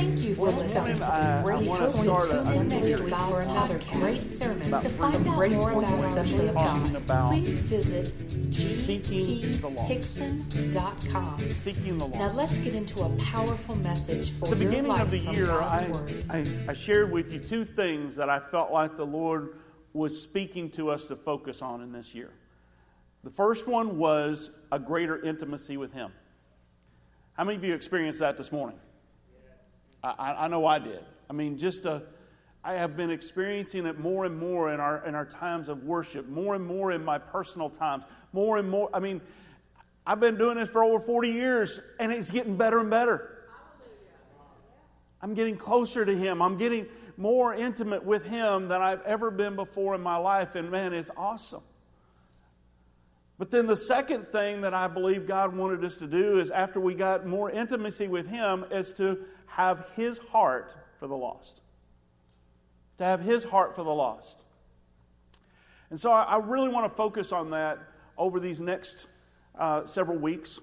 Thank you for This listening to uh, I Grace Point start a- next week for another great sermon. To find out Grace more about Assembly of God, please visit seeking the gphixson.com. Seeking the Now let's get into a powerful message for At the your beginning life of the year, I, I, I shared with you two things that I felt like the Lord was speaking to us to focus on in this year. The first one was a greater intimacy with Him. How many of you experienced that this morning? I, I- know I did. I mean, just a, I have been experiencing it more and more in our, in our times of worship, more and more in my personal times, more and more. I mean, I've been doing this for over 40 years, and it's getting better and better. I'm getting closer to Him. I'm getting more intimate with Him than I've ever been before in my life, and man, it's awesome. But then the second thing that I believe God wanted us to do is after we got more intimacy with Him, is to have His heart for the lost. To have His heart for the lost. And so I, I really want to focus on that over these next uh, several weeks.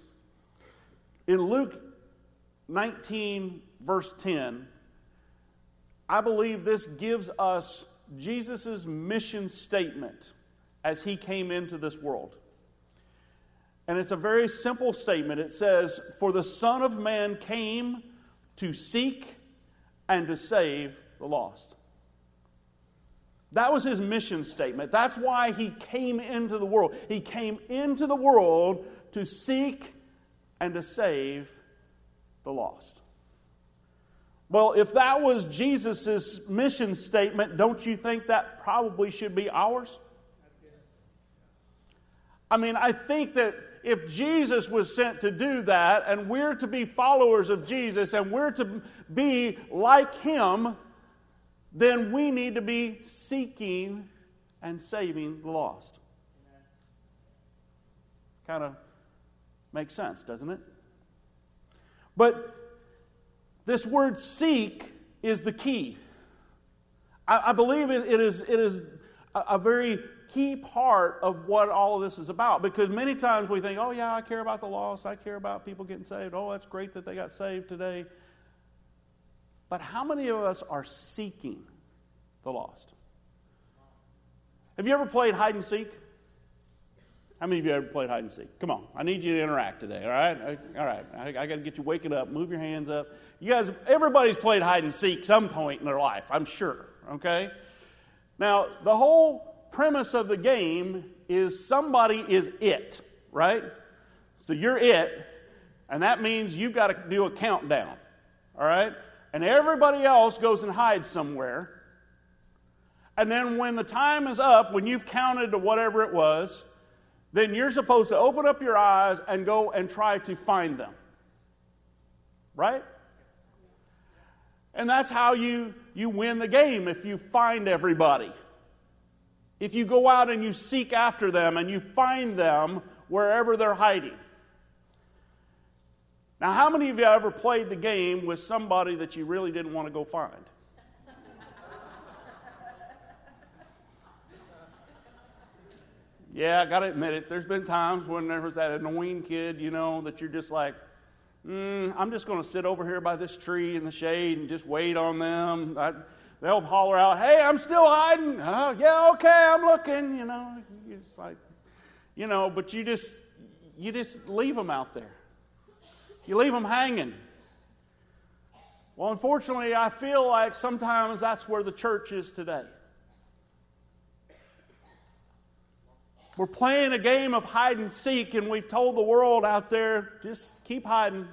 In Luke 19, verse 10, I believe this gives us Jesus' mission statement as he came into this world. And it's a very simple statement. It says, For the Son of Man came to seek and to save the lost. That was his mission statement. That's why he came into the world. He came into the world to seek and to save the lost. Well, if that was Jesus' mission statement, don't you think that probably should be ours? I mean, I think that if Jesus was sent to do that, and we're to be followers of Jesus, and we're to be like him, then we need to be seeking and saving the lost. Kind of makes sense, doesn't it? But this word seek is the key. I, I believe it, it is, it is a, a very key part of what all of this is about because many times we think, oh, yeah, I care about the lost, I care about people getting saved, oh, that's great that they got saved today. But how many of us are seeking the lost? Have you ever played hide and seek? How many of you ever played hide and seek? Come on, I need you to interact today, all right? All right, I, I got to get you waking up, move your hands up. You guys, everybody's played hide and seek some point in their life, I'm sure, okay? Now, the whole premise of the game is somebody is it, right? So you're it, and that means you've got to do a countdown, all right? And everybody else goes and hides somewhere. And then when the time is up, when you've counted to whatever it was, then you're supposed to open up your eyes and go and try to find them. Right? And that's how you, you win the game if you find everybody. If you go out and you seek after them and you find them wherever they're hiding. Now, how many of you ever played the game with somebody that you really didn't want to go find? Yeah, I got to admit it. There's been times when there was that annoying kid, you know, that you're just like, mm, I'm just going to sit over here by this tree in the shade and just wait on them. I, they'll holler out, "Hey, I'm still hiding." Oh, yeah, okay, I'm looking. You know, it's like, you know, but you just you just leave them out there. You leave them hanging. Well, unfortunately, I feel like sometimes that's where the church is today. We're playing a game of hide and seek, and we've told the world out there just keep hiding.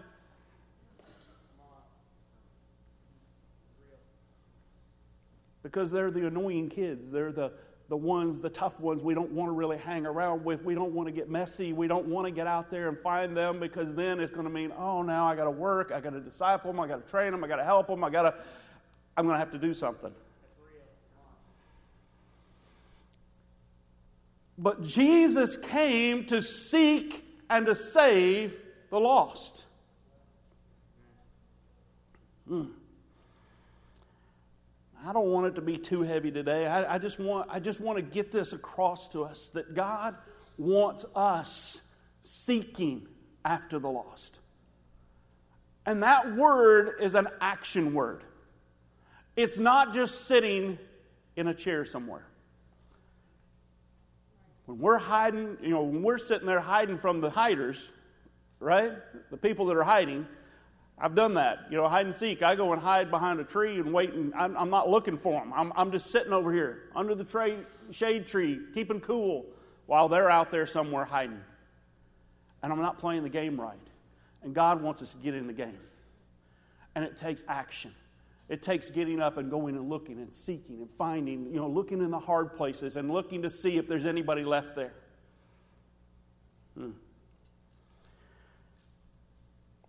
Because they're the annoying kids. They're the, the ones, the tough ones we don't want to really hang around with. We don't want to get messy. We don't want to get out there and find them because then it's going to mean, oh, now I got to work. I got to disciple them. I got to train them. I got to help them. I got to, I'm going to have to do something. But Jesus came to seek and to save the lost. Hmm. I don't want it to be too heavy today. I, I, just want, I just want to get this across to us that God wants us seeking after the lost. And that word is an action word. It's not just sitting in a chair somewhere. When we're hiding, you know, when we're sitting there hiding from the hiders, right? The people that are hiding, I've done that. You know, hide and seek. I go and hide behind a tree and wait, and I'm, I'm not looking for them. I'm, I'm just sitting over here under the tray, shade tree, keeping cool, while they're out there somewhere hiding. And I'm not playing the game right. And God wants us to get in the game. And it takes action. It takes getting up and going and looking and seeking and finding, you know, looking in the hard places and looking to see if there's anybody left there. Hmm.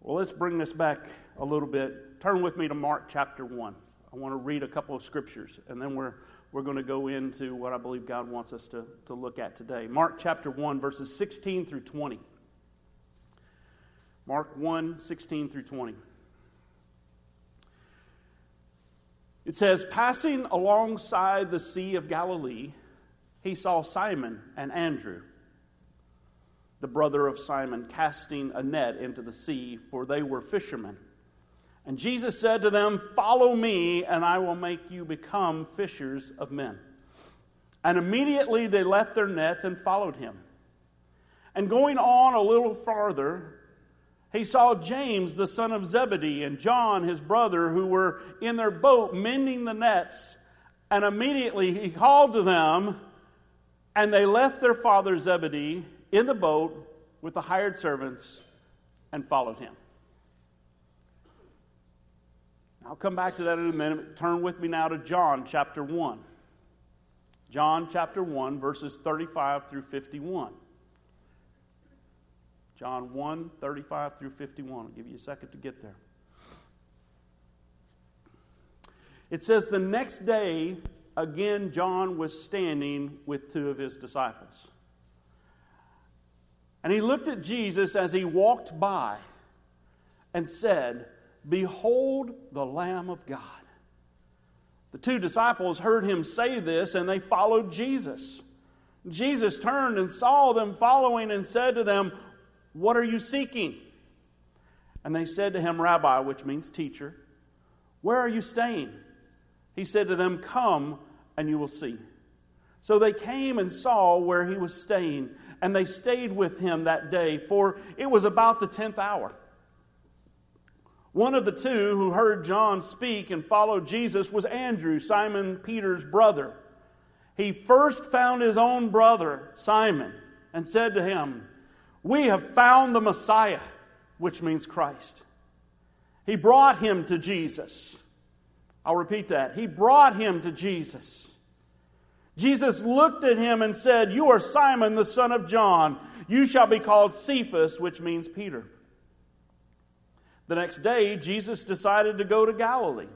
Well, let's bring this back a little bit. Turn with me to Mark chapter 1. I want to read a couple of scriptures, and then we're, we're going to go into what I believe God wants us to, to look at today. Mark chapter 1, verses 16 through 20. Mark 1, 16 through 20. It says, Passing alongside the Sea of Galilee, he saw Simon and Andrew, the brother of Simon, casting a net into the sea, for they were fishermen. And Jesus said to them, Follow me, and I will make you become fishers of men. And immediately they left their nets and followed him. And going on a little farther, he saw James, the son of Zebedee, and John, his brother, who were in their boat mending the nets. And immediately he called to them, and they left their father Zebedee in the boat with the hired servants and followed him. I'll come back to that in a minute. Turn with me now to John chapter 1. John chapter 1, verses 35 through 51. John 1 35 through 51. I'll give you a second to get there. It says, The next day, again, John was standing with two of his disciples. And he looked at Jesus as he walked by and said, Behold the Lamb of God. The two disciples heard him say this and they followed Jesus. Jesus turned and saw them following and said to them, what are you seeking? And they said to him, Rabbi, which means teacher, where are you staying? He said to them, Come and you will see. So they came and saw where he was staying, and they stayed with him that day, for it was about the tenth hour. One of the two who heard John speak and followed Jesus was Andrew, Simon Peter's brother. He first found his own brother, Simon, and said to him, we have found the Messiah, which means Christ. He brought him to Jesus. I'll repeat that. He brought him to Jesus. Jesus looked at him and said, You are Simon, the son of John. You shall be called Cephas, which means Peter. The next day, Jesus decided to go to Galilee.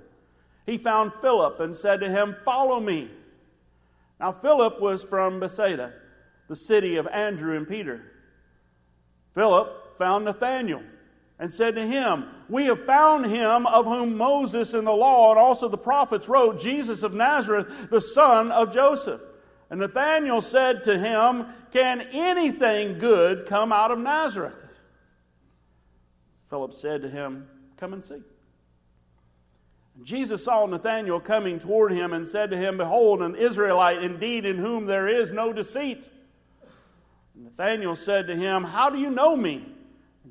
He found Philip and said to him, Follow me. Now, Philip was from Bethsaida, the city of Andrew and Peter. Philip found Nathanael and said to him, We have found him of whom Moses in the law and also the prophets wrote, Jesus of Nazareth, the son of Joseph. And Nathanael said to him, Can anything good come out of Nazareth? Philip said to him, Come and see. Jesus saw Nathanael coming toward him and said to him, Behold, an Israelite indeed in whom there is no deceit. Nathanael said to him, How do you know me?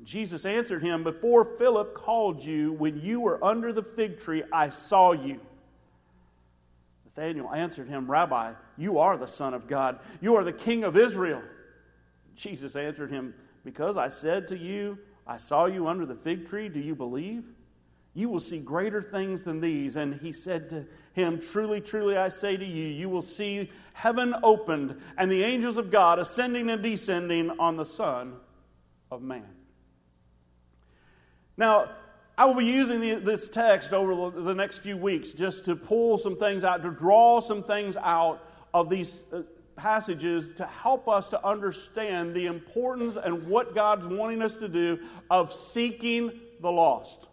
Jesus answered him, Before Philip called you, when you were under the fig tree, I saw you. Nathanael answered him, Rabbi, you are the Son of God. You are the King of Israel. Jesus answered him, Because I said to you, I saw you under the fig tree, do you believe? You will see greater things than these. And he said to him, Truly, truly, I say to you, you will see heaven opened and the angels of God ascending and descending on the Son of Man. Now, I will be using this text over the next few weeks just to pull some things out, to draw some things out of these uh, passages to help us to understand the importance and what God's wanting us to do of seeking the lost.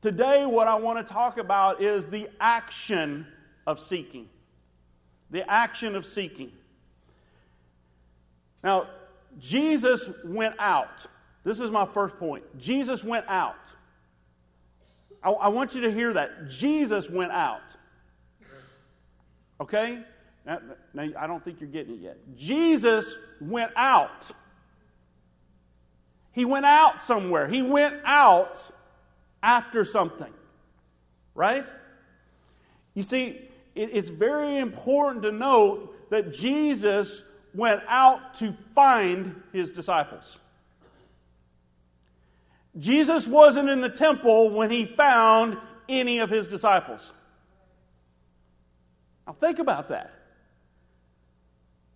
Today, what I want to talk about is the action of seeking. The action of seeking. Now, Jesus went out This is my first point. Jesus went out. I, I want you to hear that. Jesus went out. Okay? Now, now, I don't think you're getting it yet. Jesus went out. He went out somewhere. He went out after something. Right? You see, it, it's very important to note that Jesus went out to find his disciples. Jesus wasn't in the temple when he found any of his disciples. Now, think about that.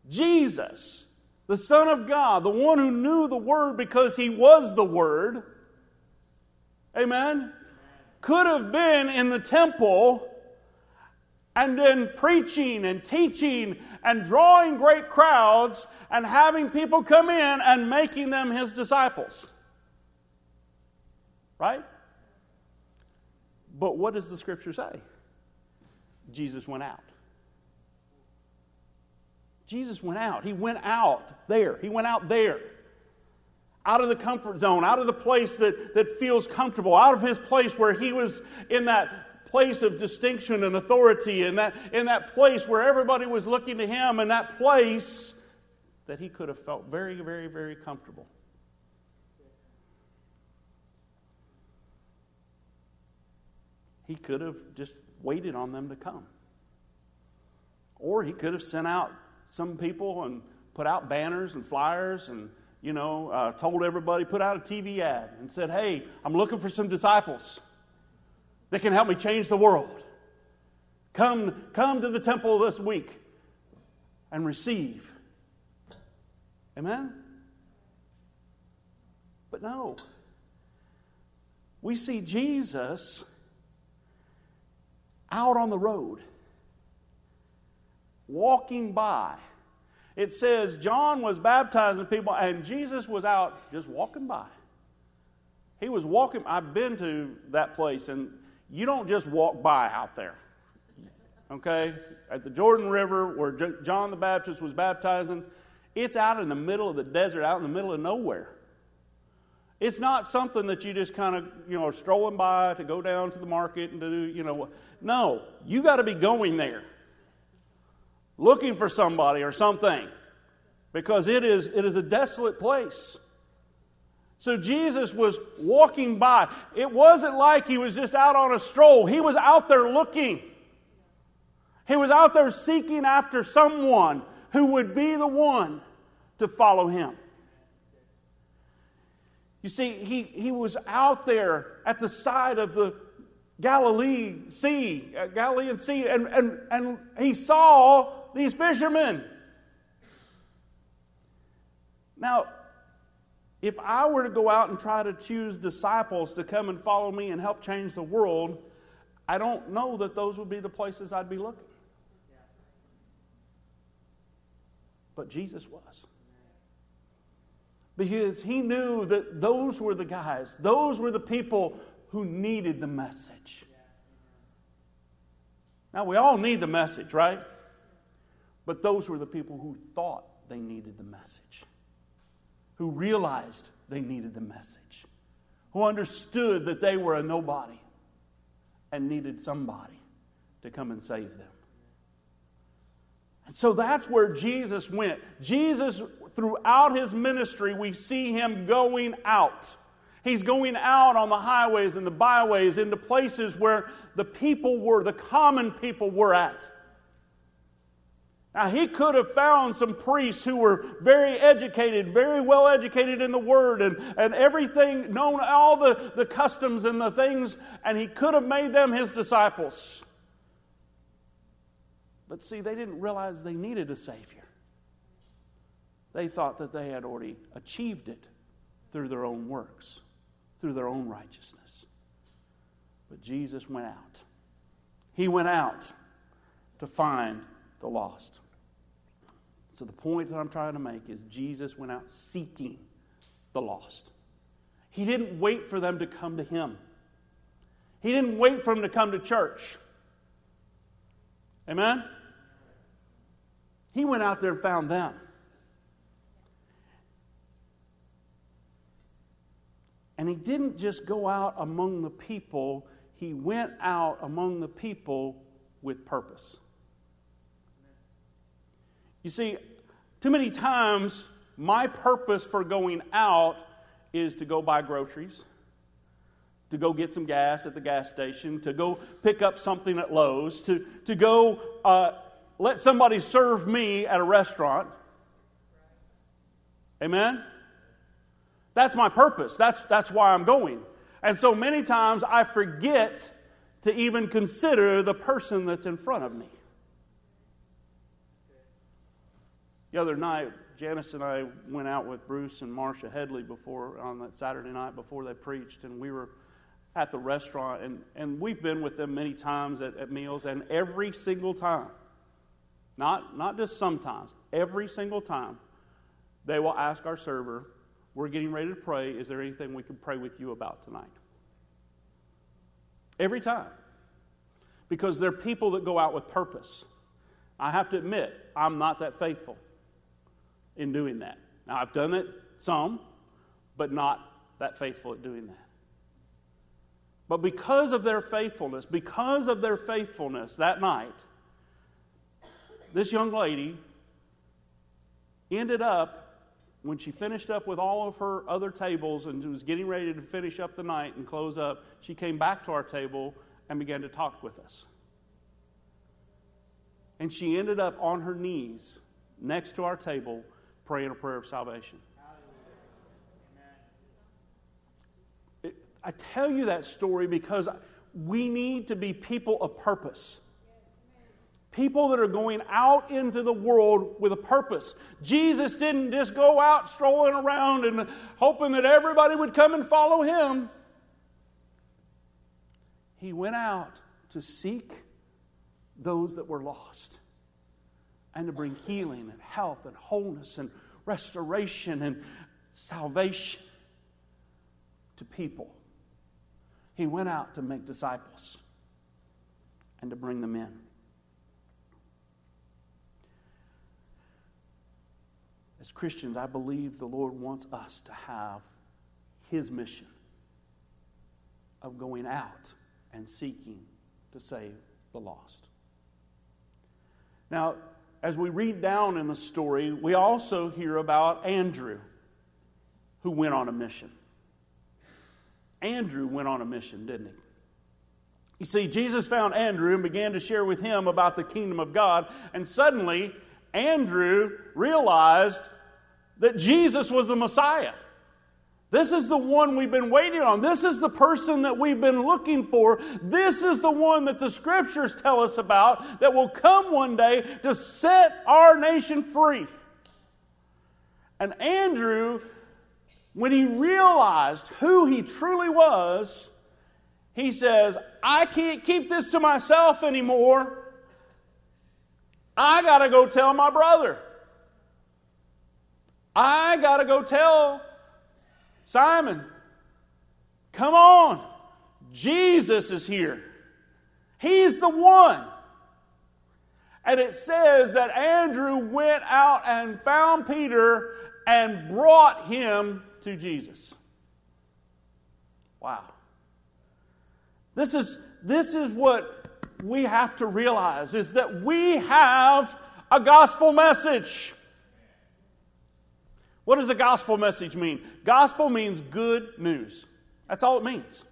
Jesus, the Son of God, the one who knew the Word because he was the Word, amen, could have been in the temple and then preaching and teaching and drawing great crowds and having people come in and making them his disciples. Right? But what does the scripture say? Jesus went out. Jesus went out. He went out there. He went out there. Out of the comfort zone, out of the place that, that feels comfortable, out of his place where he was in that place of distinction and authority, in that, in that place where everybody was looking to him, in that place that he could have felt very, very, very comfortable. He could have just waited on them to come. Or he could have sent out some people and put out banners and flyers and, you know, uh, told everybody, put out a TV ad and said, hey, I'm looking for some disciples that can help me change the world. Come, come to the temple this week and receive. Amen? But no. We see Jesus out on the road, walking by. It says John was baptizing people, and Jesus was out just walking by. He was walking. I've been to that place, and you don't just walk by out there. Okay? At the Jordan River, where John the Baptist was baptizing, it's out in the middle of the desert, out in the middle of nowhere. It's not something that you just kind of, you know, strolling by to go down to the market and do, you know. No, you got to be going there, looking for somebody or something, because it is, it is a desolate place. So Jesus was walking by. It wasn't like he was just out on a stroll, he was out there looking. He was out there seeking after someone who would be the one to follow him. You see, he, he was out there at the side of the Galilee Sea, uh, Galilean Sea, and, and, and he saw these fishermen. Now, if I were to go out and try to choose disciples to come and follow me and help change the world, I don't know that those would be the places I'd be looking. But Jesus was because he knew that those were the guys, those were the people who needed the message. Now, we all need the message, right? But those were the people who thought they needed the message, who realized they needed the message, who understood that they were a nobody and needed somebody to come and save them. So that's where Jesus went. Jesus throughout his ministry, we see him going out. He's going out on the highways and the byways into places where the people were, the common people were at. Now, he could have found some priests who were very educated, very well educated in the Word and, and everything, known all the, the customs and the things, and he could have made them his disciples. But see, they didn't realize they needed a Savior. They thought that they had already achieved it through their own works, through their own righteousness. But Jesus went out. He went out to find the lost. So, the point that I'm trying to make is Jesus went out seeking the lost. He didn't wait for them to come to him, he didn't wait for them to come to church. Amen? He went out there and found them. And he didn't just go out among the people, he went out among the people with purpose. You see, too many times my purpose for going out is to go buy groceries, to go get some gas at the gas station, to go pick up something at Lowe's, to, to go uh, let somebody serve me at a restaurant. Amen? That's my purpose. That's, that's why I'm going. And so many times I forget to even consider the person that's in front of me. The other night, Janice and I went out with Bruce and Marcia Headley before on that Saturday night before they preached, and we were at the restaurant, and, and we've been with them many times at, at meals, and every single time, not, not just sometimes, every single time, they will ask our server, we're getting ready to pray. Is there anything we can pray with you about tonight? Every time. Because they're people that go out with purpose. I have to admit, I'm not that faithful in doing that. Now, I've done it some, but not that faithful at doing that. But because of their faithfulness, because of their faithfulness that night, this young lady ended up when she finished up with all of her other tables and was getting ready to finish up the night and close up, she came back to our table and began to talk with us. And she ended up on her knees next to our table praying a prayer of salvation. I tell you that story because we need to be people of purpose. People that are going out into the world with a purpose. Jesus didn't just go out strolling around and hoping that everybody would come and follow him. He went out to seek those that were lost and to bring healing and health and wholeness and restoration and salvation to people. He went out to make disciples and to bring them in. As Christians, I believe the Lord wants us to have His mission of going out and seeking to save the lost. Now, as we read down in the story, we also hear about Andrew, who went on a mission. Andrew went on a mission, didn't he? You see, Jesus found Andrew and began to share with him about the kingdom of God, and suddenly Andrew realized that Jesus was the Messiah. This is the one we've been waiting on. This is the person that we've been looking for. This is the one that the scriptures tell us about that will come one day to set our nation free. And Andrew, when he realized who he truly was, he says, I can't keep this to myself anymore. I got to go tell my brother. I got to go tell Simon, come on. Jesus is here. He's the one. And it says that Andrew went out and found Peter and brought him to Jesus. Wow. This is, this is what we have to realize is that we have a gospel message. What does the gospel message mean? Gospel means good news. That's all it means.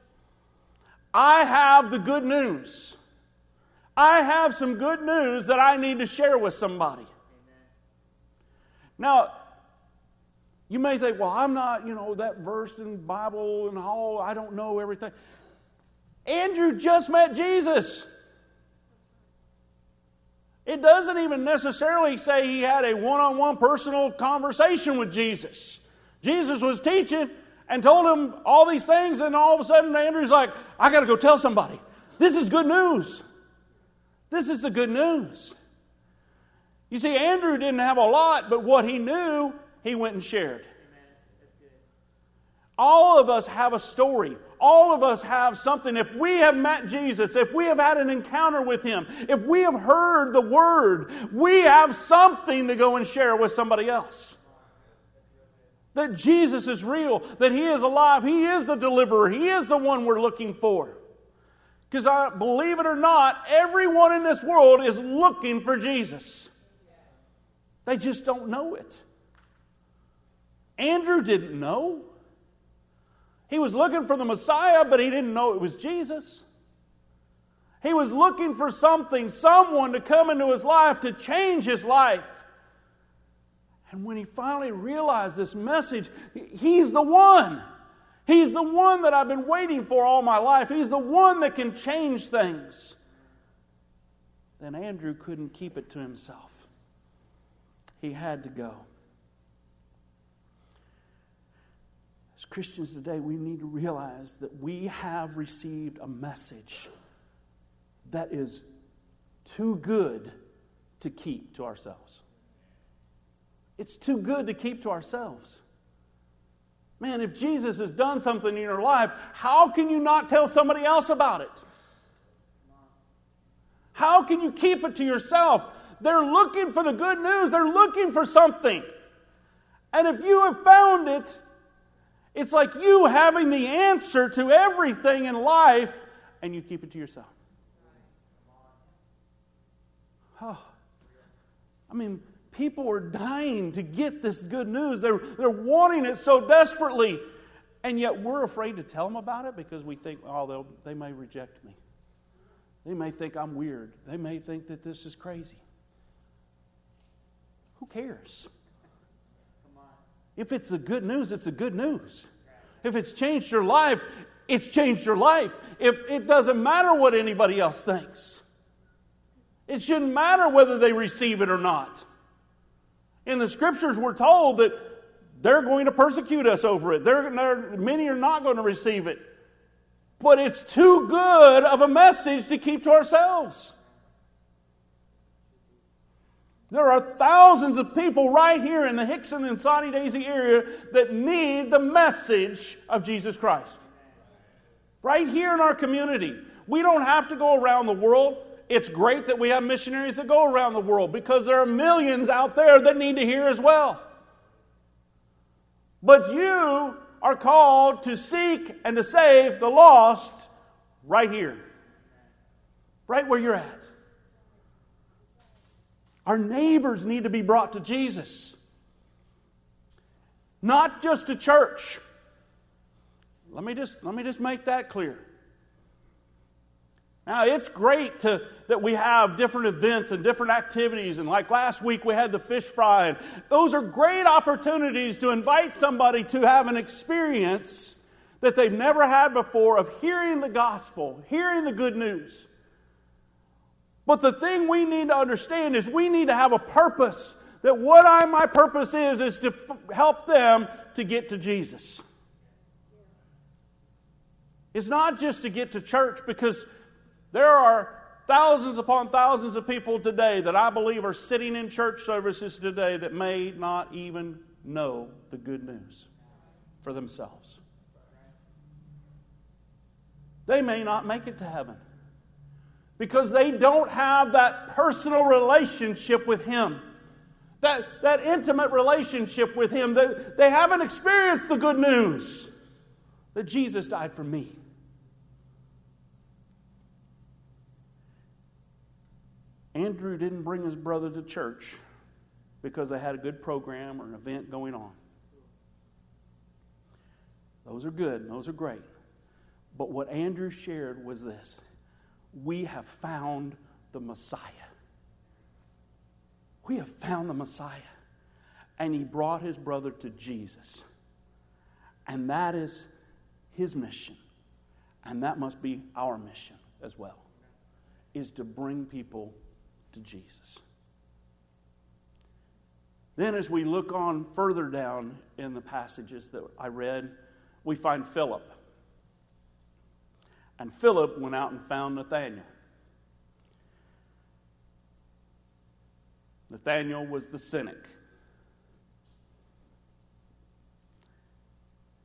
I have the good news. I have some good news that I need to share with somebody. Now, you may think, well, I'm not, you know, that verse in Bible and all, I don't know everything. Andrew just met Jesus. It doesn't even necessarily say he had a one on one personal conversation with Jesus. Jesus was teaching and told him all these things, and all of a sudden, Andrew's like, I got to go tell somebody. This is good news. This is the good news. You see, Andrew didn't have a lot, but what he knew, he went and shared. All of us have a story. All of us have something. If we have met Jesus, if we have had an encounter with Him, if we have heard the Word, we have something to go and share with somebody else. that Jesus is real, that He is alive, He is the deliverer, He is the one we're looking for. Because I believe it or not, everyone in this world is looking for Jesus. They just don't know it. Andrew didn't know. He was looking for the Messiah, but he didn't know it was Jesus. He was looking for something, someone to come into his life to change his life. And when he finally realized this message, he's the one. He's the one that I've been waiting for all my life. He's the one that can change things. Then Andrew couldn't keep it to himself. He had to go. As Christians today, we need to realize that we have received a message that is too good to keep to ourselves. It's too good to keep to ourselves. Man, if Jesus has done something in your life, how can you not tell somebody else about it? How can you keep it to yourself? They're looking for the good news, they're looking for something. And if you have found it, it's like you having the answer to everything in life and you keep it to yourself. Oh, I mean, people are dying to get this good news. They're, they're wanting it so desperately. And yet we're afraid to tell them about it because we think, oh, they may reject me. They may think I'm weird. They may think that this is crazy. Who cares? If it's the good news, it's the good news. If it's changed your life, it's changed your life. If it doesn't matter what anybody else thinks, it shouldn't matter whether they receive it or not. In the scriptures, we're told that they're going to persecute us over it. They're, they're, many are not going to receive it. But it's too good of a message to keep to ourselves. There are thousands of people right here in the Hixson and Soddy-Daisy area that need the message of Jesus Christ. Right here in our community. We don't have to go around the world. It's great that we have missionaries that go around the world because there are millions out there that need to hear as well. But you are called to seek and to save the lost right here, right where you're at. Our neighbors need to be brought to Jesus, not just to church. Let me just, let me just make that clear. Now, it's great to, that we have different events and different activities. And like last week, we had the fish fry. And those are great opportunities to invite somebody to have an experience that they've never had before of hearing the gospel, hearing the good news. But the thing we need to understand is we need to have a purpose. That what I, my purpose is, is to f- help them to get to Jesus. It's not just to get to church because there are thousands upon thousands of people today that I believe are sitting in church services today that may not even know the good news for themselves. They may not make it to heaven because they don't have that personal relationship with Him, that, that intimate relationship with Him. They, they haven't experienced the good news that Jesus died for me. Andrew didn't bring his brother to church because they had a good program or an event going on. Those are good, those are great. But what Andrew shared was this we have found the Messiah. We have found the Messiah. And he brought his brother to Jesus. And that is his mission. And that must be our mission as well, is to bring people to Jesus. Then, as we look on further down in the passages that I read, we find Philip. And Philip went out and found Nathanael. Nathanael was the cynic.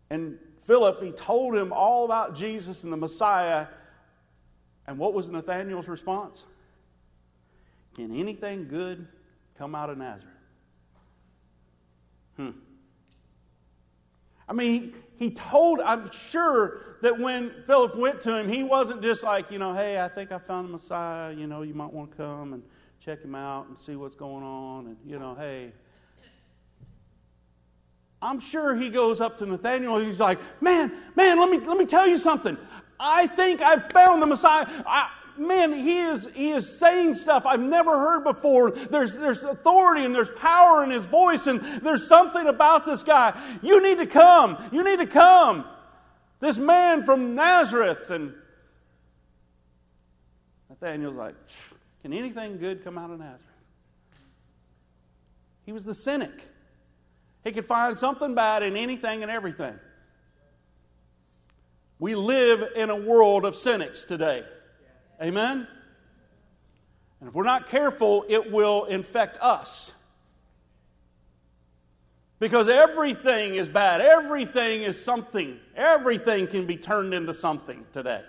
And Philip, he told him all about Jesus and the Messiah. And what was Nathanael's response? Can anything good come out of Nazareth? Hmm. I mean, he, told, I'm sure that when Philip went to him, he wasn't just like, you know, hey, I think I found the Messiah. You know, you might want to come and check him out and see what's going on. And, you know, hey. I'm sure he goes up to Nathaniel he's like, man, man, let me, let me tell you something. I think I've found the Messiah. I, man, he is, he is saying stuff I've never heard before. There's, there's authority and there's power in his voice, and there's something about this guy. You need to come. You need to come. This man from Nazareth. And Nathaniel's like, can anything good come out of Nazareth? He was the cynic. He could find something bad in anything and everything. We live in a world of cynics today. Amen? And if we're not careful, it will infect us. Because everything is bad. Everything is something. Everything can be turned into something today.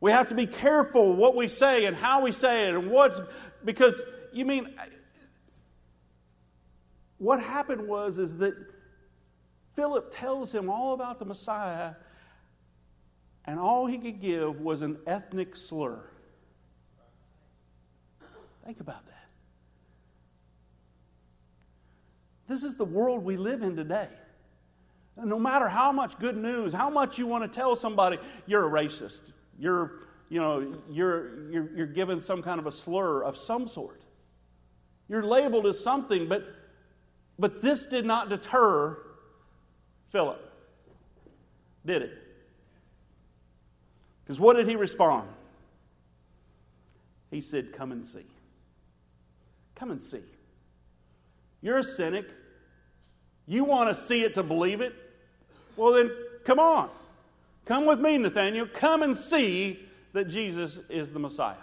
We have to be careful what we say and how we say it and what's because you mean what happened was is that Philip tells him all about the Messiah and all he could give was an ethnic slur. Think about that. This is the world we live in today. And no matter how much good news, how much you want to tell somebody, you're a racist. You're, you know, you're, you're, you're given some kind of a slur of some sort. You're labeled as something, but, but this did not deter Philip, did it? Because what did he respond? He said, Come and see. Come and see. You're a cynic. You want to see it to believe it? Well, then, come on. Come with me, Nathaniel. Come and see that Jesus is the Messiah.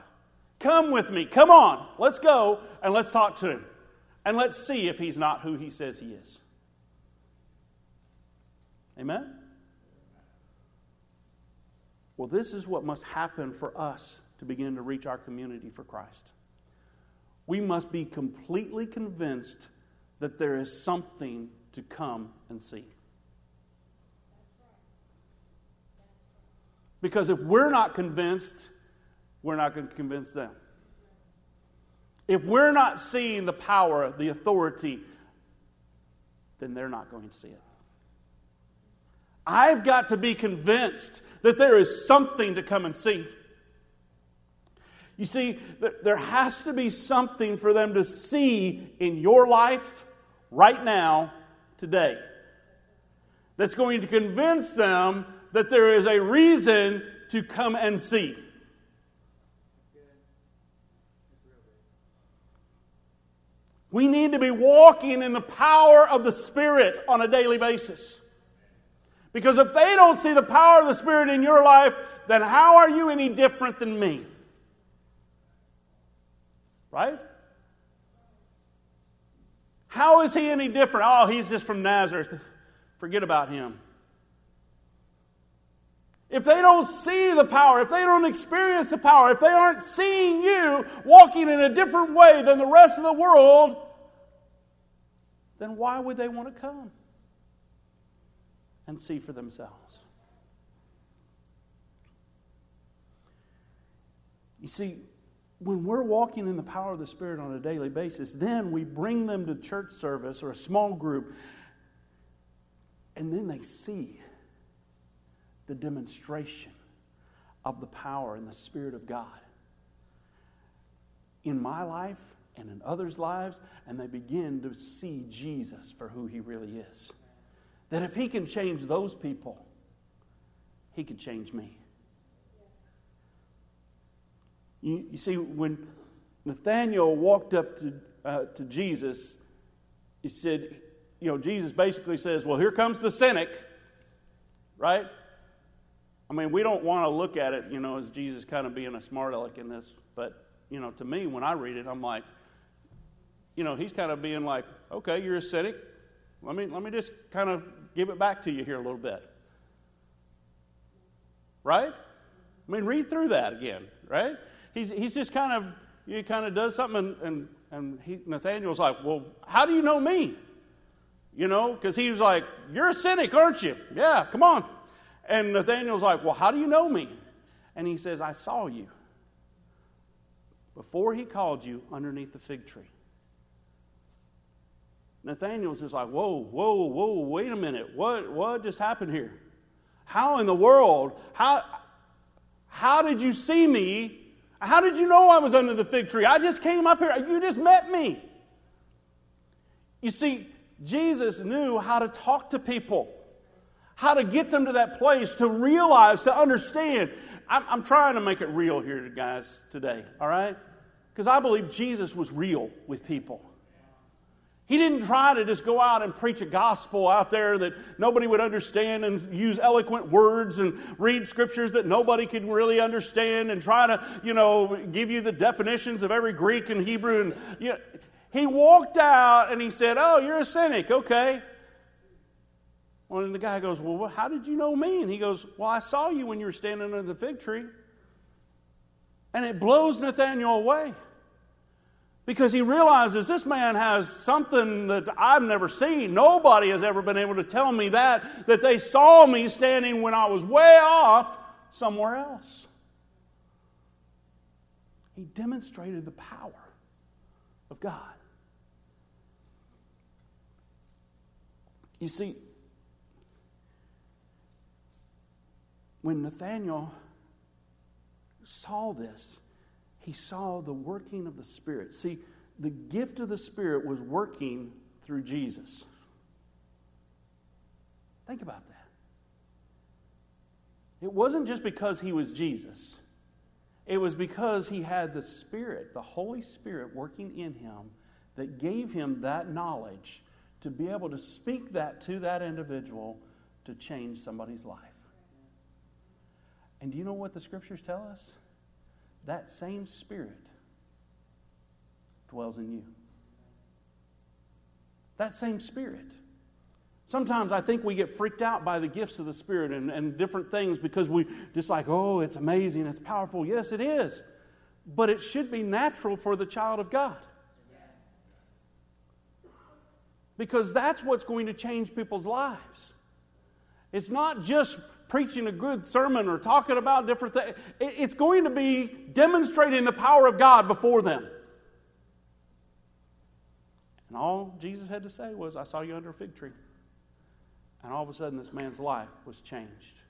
Come with me. Come on. Let's go and let's talk to him. And let's see if he's not who he says he is. Amen? Well, this is what must happen for us to begin to reach our community for Christ. We must be completely convinced that there is something to come and see. Because if we're not convinced, we're not going to convince them. If we're not seeing the power, the authority, then they're not going to see it. I've got to be convinced that there is something to come and see. You see, there has to be something for them to see in your life right now, today, that's going to convince them that there is a reason to come and see. We need to be walking in the power of the Spirit on a daily basis. Because if they don't see the power of the Spirit in your life, then how are you any different than me? Right? How is he any different? Oh, he's just from Nazareth. Forget about him. If they don't see the power, if they don't experience the power, if they aren't seeing you walking in a different way than the rest of the world, then why would they want to come? And see for themselves. You see, when we're walking in the power of the Spirit on a daily basis, then we bring them to church service or a small group, and then they see the demonstration of the power and the Spirit of God in my life and in others' lives, and they begin to see Jesus for who he really is. That if he can change those people, he can change me. You, you see, when Nathaniel walked up to, uh, to Jesus, he said, you know, Jesus basically says, Well, here comes the cynic, right? I mean, we don't want to look at it, you know, as Jesus kind of being a smart aleck in this, but, you know, to me, when I read it, I'm like, you know, he's kind of being like, okay, you're a cynic. Let me, let me just kind of give it back to you here a little bit. Right? I mean, read through that again, right? He's, he's just kind of, he kind of does something, and, and, and he, Nathaniel's like, Well, how do you know me? you know, because he was like, You're a cynic, aren't you? Yeah, come on. And Nathaniel's like, Well, how do you know me? And he says, I saw you before he called you underneath the fig tree. Nathaniel's just like, Whoa, whoa, whoa, wait a minute. What, what just happened here? How in the world? How, how did you see me? How did you know I was under the fig tree? I just came up here. You just met me. You see, Jesus knew how to talk to people, how to get them to that place, to realize, to understand. I'm, I'm trying to make it real here, guys, today, all right? Because I believe Jesus was real with people. He didn't try to just go out and preach a gospel out there that nobody would understand and use eloquent words and read scriptures that nobody could really understand and try to, you know, give you the definitions of every Greek and Hebrew. And, you know, he walked out and he said, Oh, you're a cynic, okay. Well, and the guy goes, Well, how did you know me? And he goes, Well, I saw you when you were standing under the fig tree. And it blows Nathaniel away because he realizes this man has something that I've never seen. Nobody has ever been able to tell me that, that they saw me standing when I was way off somewhere else. He demonstrated the power of God. You see, when Nathaniel saw this, he saw the working of the Spirit. See, the gift of the Spirit was working through Jesus. Think about that. It wasn't just because he was Jesus, it was because he had the Spirit, the Holy Spirit working in him that gave him that knowledge to be able to speak that to that individual to change somebody's life. And do you know what the scriptures tell us? That same Spirit dwells in you. That same Spirit. Sometimes I think we get freaked out by the gifts of the Spirit and, and different things because we just like, oh, it's amazing, it's powerful. Yes, it is. But it should be natural for the child of God because that's what's going to change people's lives. It's not just preaching a good sermon or talking about different things, it's going to be demonstrating the power of God before them. And all Jesus had to say was, I saw you under a fig tree. And all of a sudden, this man's life was changed.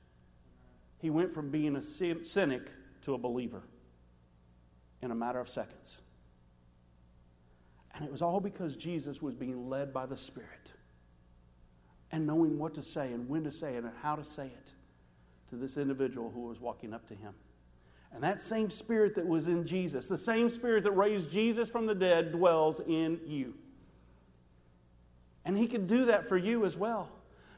He went from being a cynic to a believer in a matter of seconds. And it was all because Jesus was being led by the Spirit and knowing what to say and when to say it and how to say it to this individual who was walking up to him. And that same Spirit that was in Jesus, the same Spirit that raised Jesus from the dead, dwells in you. And He can do that for you as well.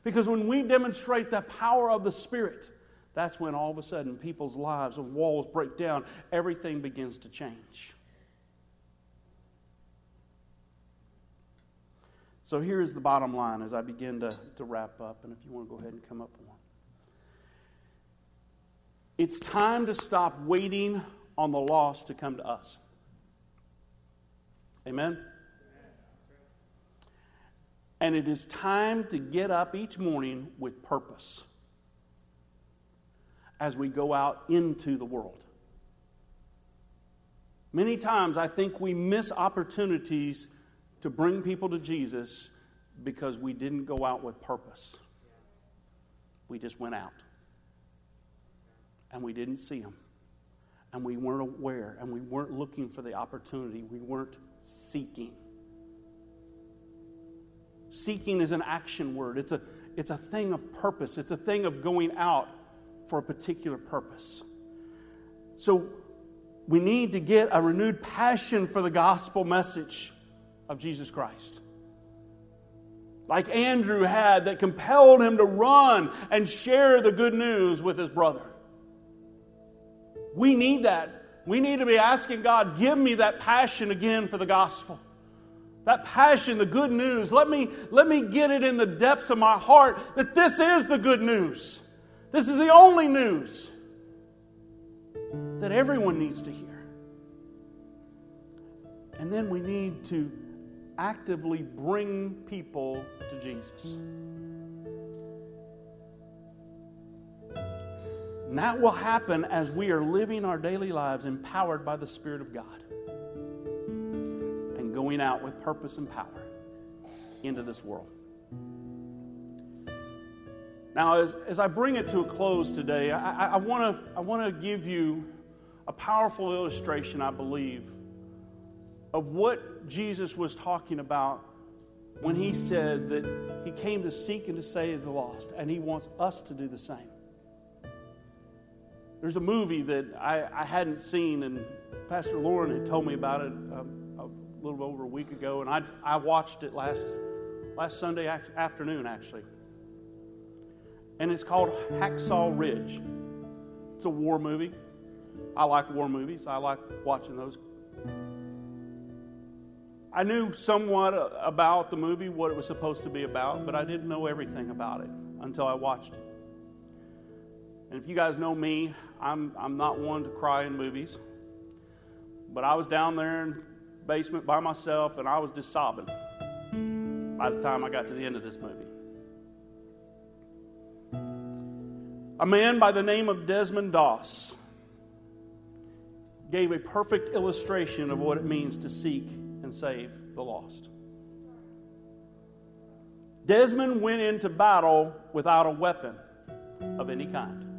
Because when we demonstrate the power of the Spirit, that's when all of a sudden people's lives and walls break down, everything begins to change. So here's the bottom line as I begin to, to wrap up, and if you want to go ahead and come up one. It's time to stop waiting on the lost to come to us. Amen? And it is time to get up each morning with purpose as we go out into the world. Many times I think we miss opportunities to bring people to Jesus because we didn't go out with purpose. We just went out. And we didn't see them. And we weren't aware. And we weren't looking for the opportunity. We weren't seeking. Seeking is an action word, it's a, it's a thing of purpose, it's a thing of going out for a particular purpose. So we need to get a renewed passion for the gospel message of Jesus Christ. Like Andrew had, that compelled him to run and share the good news with his brother. We need that. We need to be asking God, give me that passion again for the gospel. That passion, the good news. Let me, let me get it in the depths of my heart that this is the good news. This is the only news that everyone needs to hear. And then we need to actively bring people to Jesus. And that will happen as we are living our daily lives empowered by the Spirit of God and going out with purpose and power into this world. Now, as, as I bring it to a close today, I, I want to give you a powerful illustration, I believe, of what Jesus was talking about when he said that he came to seek and to save the lost, and he wants us to do the same. There's a movie that I, I hadn't seen, and Pastor Lauren had told me about it a, um, a little over a week ago, and I, I watched it last, last Sunday afternoon, actually. And it's called Hacksaw Ridge. It's a war movie. I like war movies, I like watching those. I knew somewhat about the movie, what it was supposed to be about, but I didn't know everything about it until I watched it. And if you guys know me, I'm, I'm not one to cry in movies. But I was down there in the basement by myself and I was just sobbing by the time I got to the end of this movie. A man by the name of Desmond Doss gave a perfect illustration of what it means to seek and save the lost. Desmond went into battle without a weapon of any kind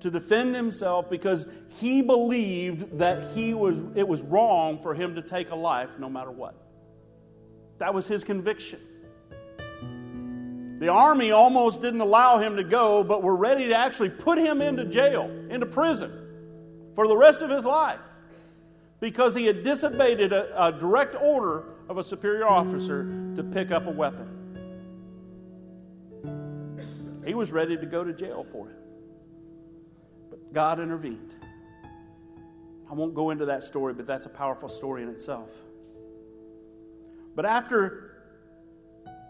to defend himself because he believed that he was, it was wrong for him to take a life no matter what. That was his conviction. The army almost didn't allow him to go, but were ready to actually put him into jail, into prison, for the rest of his life because he had disobeyed a, a direct order of a superior officer to pick up a weapon. He was ready to go to jail for it. God intervened. I won't go into that story, but that's a powerful story in itself. But after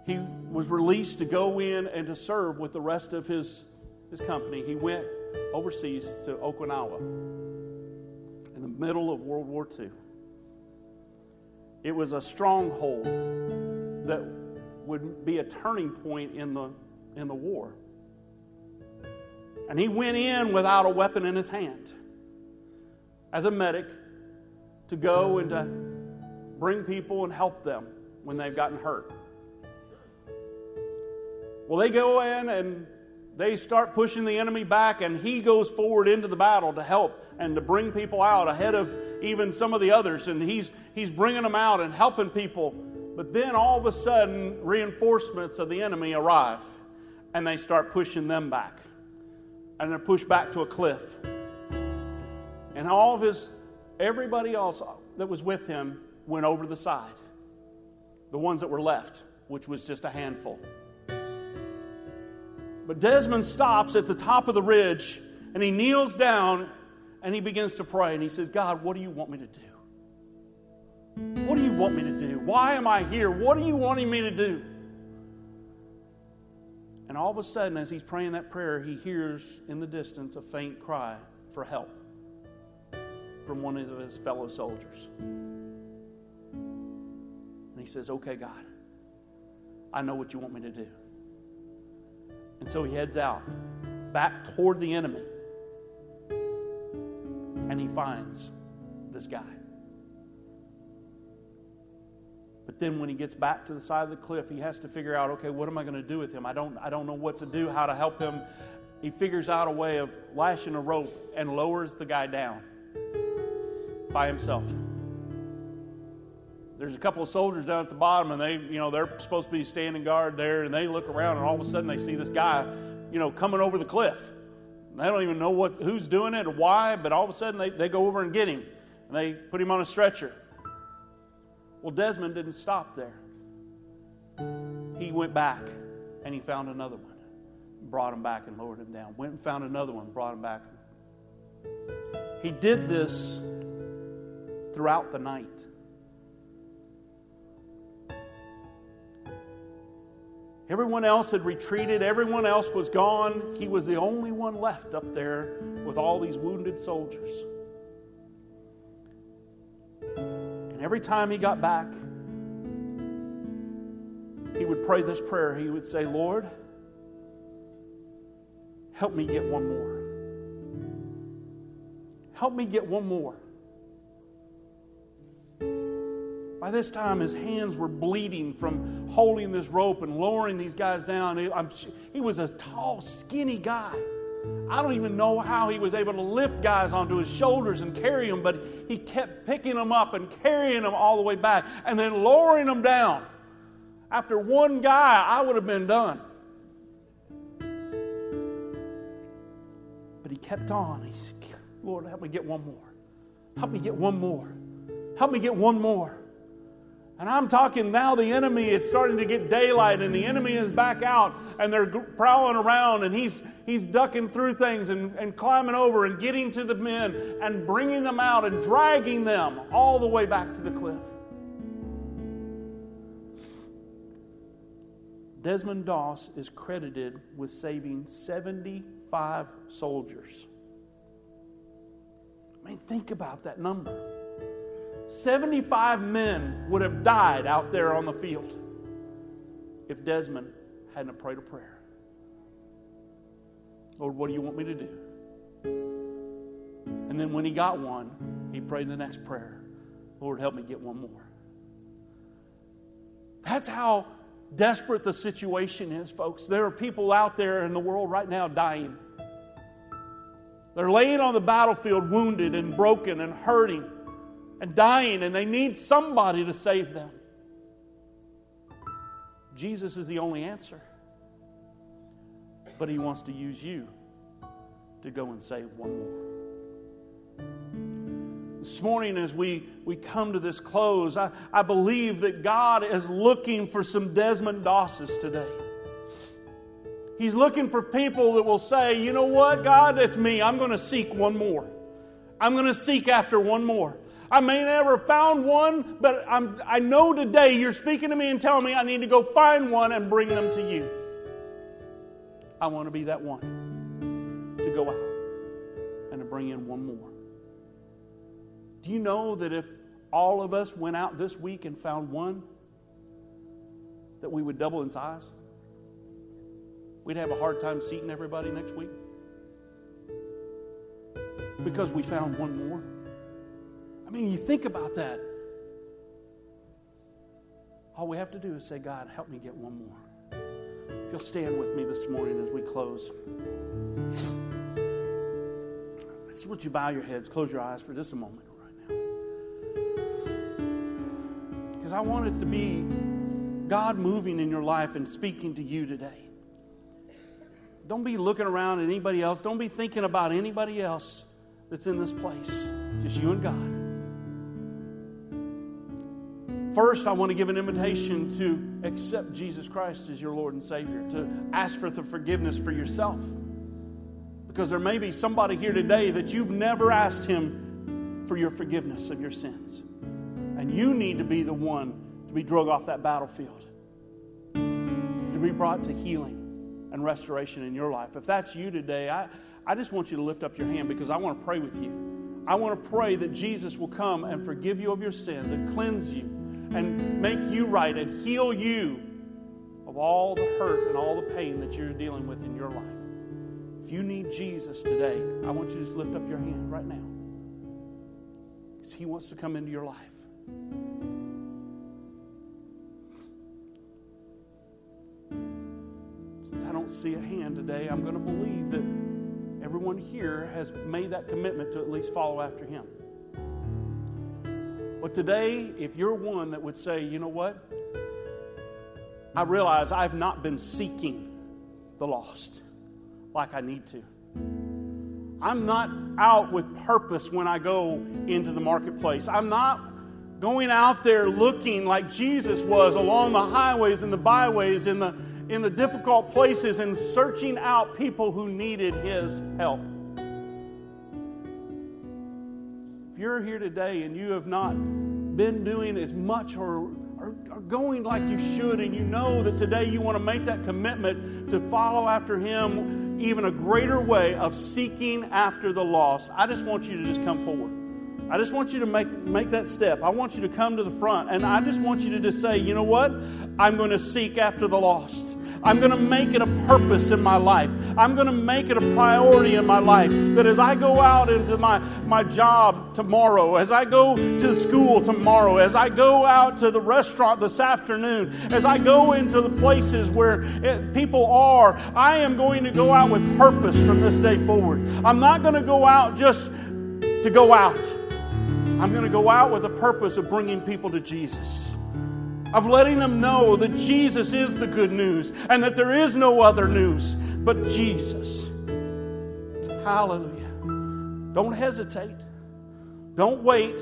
he was released to go in and to serve with the rest of his, his company, he went overseas to Okinawa in the middle of World War II. It was a stronghold that would be a turning point in the, in the war. And he went in without a weapon in his hand as a medic to go and to bring people and help them when they've gotten hurt. Well, they go in and they start pushing the enemy back, and he goes forward into the battle to help and to bring people out ahead of even some of the others. And he's, he's bringing them out and helping people. But then all of a sudden, reinforcements of the enemy arrive, and they start pushing them back and they're pushed back to a cliff. And all of his, everybody else that was with him went over the side. The ones that were left, which was just a handful. But Desmond stops at the top of the ridge and he kneels down and he begins to pray and he says, God, what do you want me to do? What do you want me to do? Why am I here? What are you wanting me to do? And all of a sudden, as he's praying that prayer, he hears in the distance a faint cry for help from one of his fellow soldiers. And he says, Okay, God, I know what you want me to do. And so he heads out back toward the enemy. And he finds this guy. But then when he gets back to the side of the cliff, he has to figure out, okay, what am I going to do with him? I don't, I don't know what to do, how to help him. He figures out a way of lashing a rope and lowers the guy down by himself. There's a couple of soldiers down at the bottom, and they, you know, they're supposed to be standing guard there, and they look around, and all of a sudden they see this guy, you know, coming over the cliff. They don't even know what, who's doing it or why, but all of a sudden they, they go over and get him, and they put him on a stretcher. Well, Desmond didn't stop there. He went back and he found another one, brought him back and lowered him down. Went and found another one, brought him back. He did this throughout the night. Everyone else had retreated, everyone else was gone. He was the only one left up there with all these wounded soldiers. Every time he got back, he would pray this prayer. He would say, Lord, help me get one more. Help me get one more. By this time, his hands were bleeding from holding this rope and lowering these guys down. He was a tall, skinny guy. I don't even know how he was able to lift guys onto his shoulders and carry them, but he kept picking them up and carrying them all the way back and then lowering them down. After one guy, I would have been done. But he kept on. He said, Lord, help me get one more. Help me get one more. Help me get one more. And I'm talking now, the enemy, it's starting to get daylight, and the enemy is back out, and they're prowling around, and he's, he's ducking through things and, and climbing over and getting to the men and bringing them out and dragging them all the way back to the cliff. Desmond Doss is credited with saving 75 soldiers. I mean, think about that number. 75 men would have died out there on the field if Desmond hadn't prayed a prayer. Lord, what do you want me to do? And then when he got one, he prayed the next prayer Lord, help me get one more. That's how desperate the situation is, folks. There are people out there in the world right now dying. They're laying on the battlefield wounded and broken and hurting and dying, and they need somebody to save them. Jesus is the only answer. But he wants to use you to go and save one more. This morning, as we, we come to this close, I, I believe that God is looking for some Desmond Dosses today. He's looking for people that will say, you know what, God, it's me. I'm going to seek one more. I'm going to seek after one more. I may never found one, but I'm, I know today you're speaking to me and telling me I need to go find one and bring them to you. I want to be that one to go out and to bring in one more. Do you know that if all of us went out this week and found one, that we would double in size? We'd have a hard time seating everybody next week because we found one more. I mean, you think about that. All we have to do is say, God, help me get one more. If you'll stand with me this morning as we close. I just want you to bow your heads, close your eyes for just a moment right now. Because I want it to be God moving in your life and speaking to you today. Don't be looking around at anybody else. Don't be thinking about anybody else that's in this place. Just you and God. First, I want to give an invitation to accept Jesus Christ as your Lord and Savior, to ask for the forgiveness for yourself. Because there may be somebody here today that you've never asked Him for your forgiveness of your sins. And you need to be the one to be drug off that battlefield, to be brought to healing and restoration in your life. If that's you today, I, I just want you to lift up your hand because I want to pray with you. I want to pray that Jesus will come and forgive you of your sins and cleanse you and make you right and heal you of all the hurt and all the pain that you're dealing with in your life. If you need Jesus today, I want you to just lift up your hand right now. Because He wants to come into your life. Since I don't see a hand today, I'm going to believe that everyone here has made that commitment to at least follow after Him. But today, if you're one that would say, you know what? I realize I've not been seeking the lost like I need to. I'm not out with purpose when I go into the marketplace. I'm not going out there looking like Jesus was along the highways and the byways in the in the difficult places and searching out people who needed his help. If you're here today and you have not been doing as much or, or, going like you should, and you know that today you want to make that commitment to follow after Him even a greater way of seeking after the lost, I just want you to just come forward. I just want you to make, make that step. I want you to come to the front, and I just want you to just say, you know what? I'm going to seek after the lost. I'm going to make it a purpose in my life. I'm going to make it a priority in my life. That as I go out into my, my job tomorrow, as I go to school tomorrow, as I go out to the restaurant this afternoon, as I go into the places where it, people are, I am going to go out with purpose from this day forward. I'm not going to go out just to go out. I'm going to go out with the purpose of bringing people to Jesus of letting them know that Jesus is the good news and that there is no other news but Jesus. Hallelujah. Don't hesitate. Don't wait.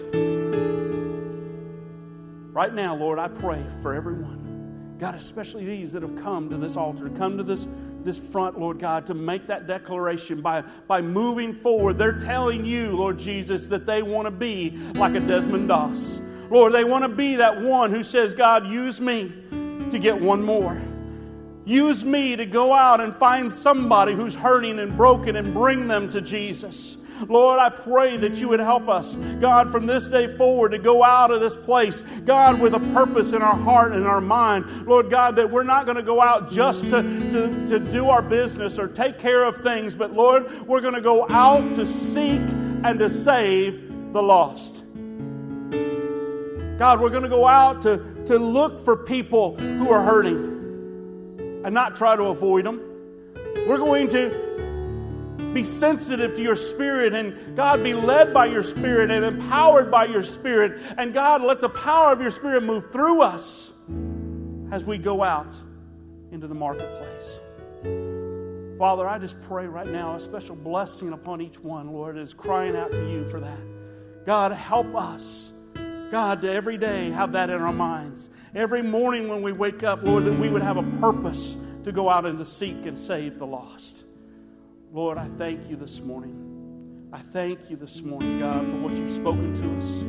Right now, Lord, I pray for everyone. God, especially these that have come to this altar, come to this, this front, Lord God, to make that declaration by, by moving forward. They're telling you, Lord Jesus, that they want to be like a Desmond Doss Lord, they want to be that one who says, God, use me to get one more. Use me to go out and find somebody who's hurting and broken and bring them to Jesus. Lord, I pray that you would help us, God, from this day forward to go out of this place, God, with a purpose in our heart and our mind. Lord God, that we're not going to go out just to, to, to do our business or take care of things, but Lord, we're going to go out to seek and to save the lost. God, we're going to go out to, to look for people who are hurting and not try to avoid them. We're going to be sensitive to your spirit and God be led by your spirit and empowered by your spirit. And God, let the power of your spirit move through us as we go out into the marketplace. Father, I just pray right now a special blessing upon each one, Lord, is crying out to you for that. God, help us God, to every day have that in our minds. Every morning when we wake up, Lord, that we would have a purpose to go out and to seek and save the lost. Lord, I thank you this morning. I thank you this morning, God, for what you've spoken to us.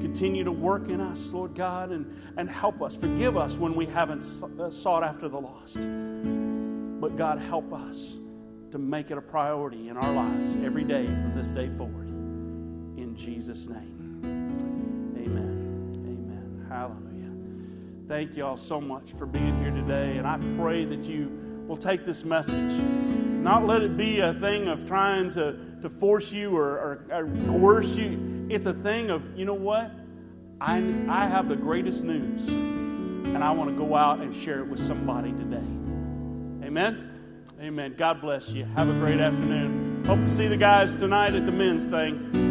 Continue to work in us, Lord God, and, and help us. Forgive us when we haven't uh, sought after the lost. But God, help us to make it a priority in our lives every day from this day forward. In Jesus' name. Hallelujah. Thank you all so much for being here today. And I pray that you will take this message, not let it be a thing of trying to, to force you or, or, or coerce you. It's a thing of, you know what? I, I have the greatest news, and I want to go out and share it with somebody today. Amen? Amen. God bless you. Have a great afternoon. Hope to see the guys tonight at the men's thing.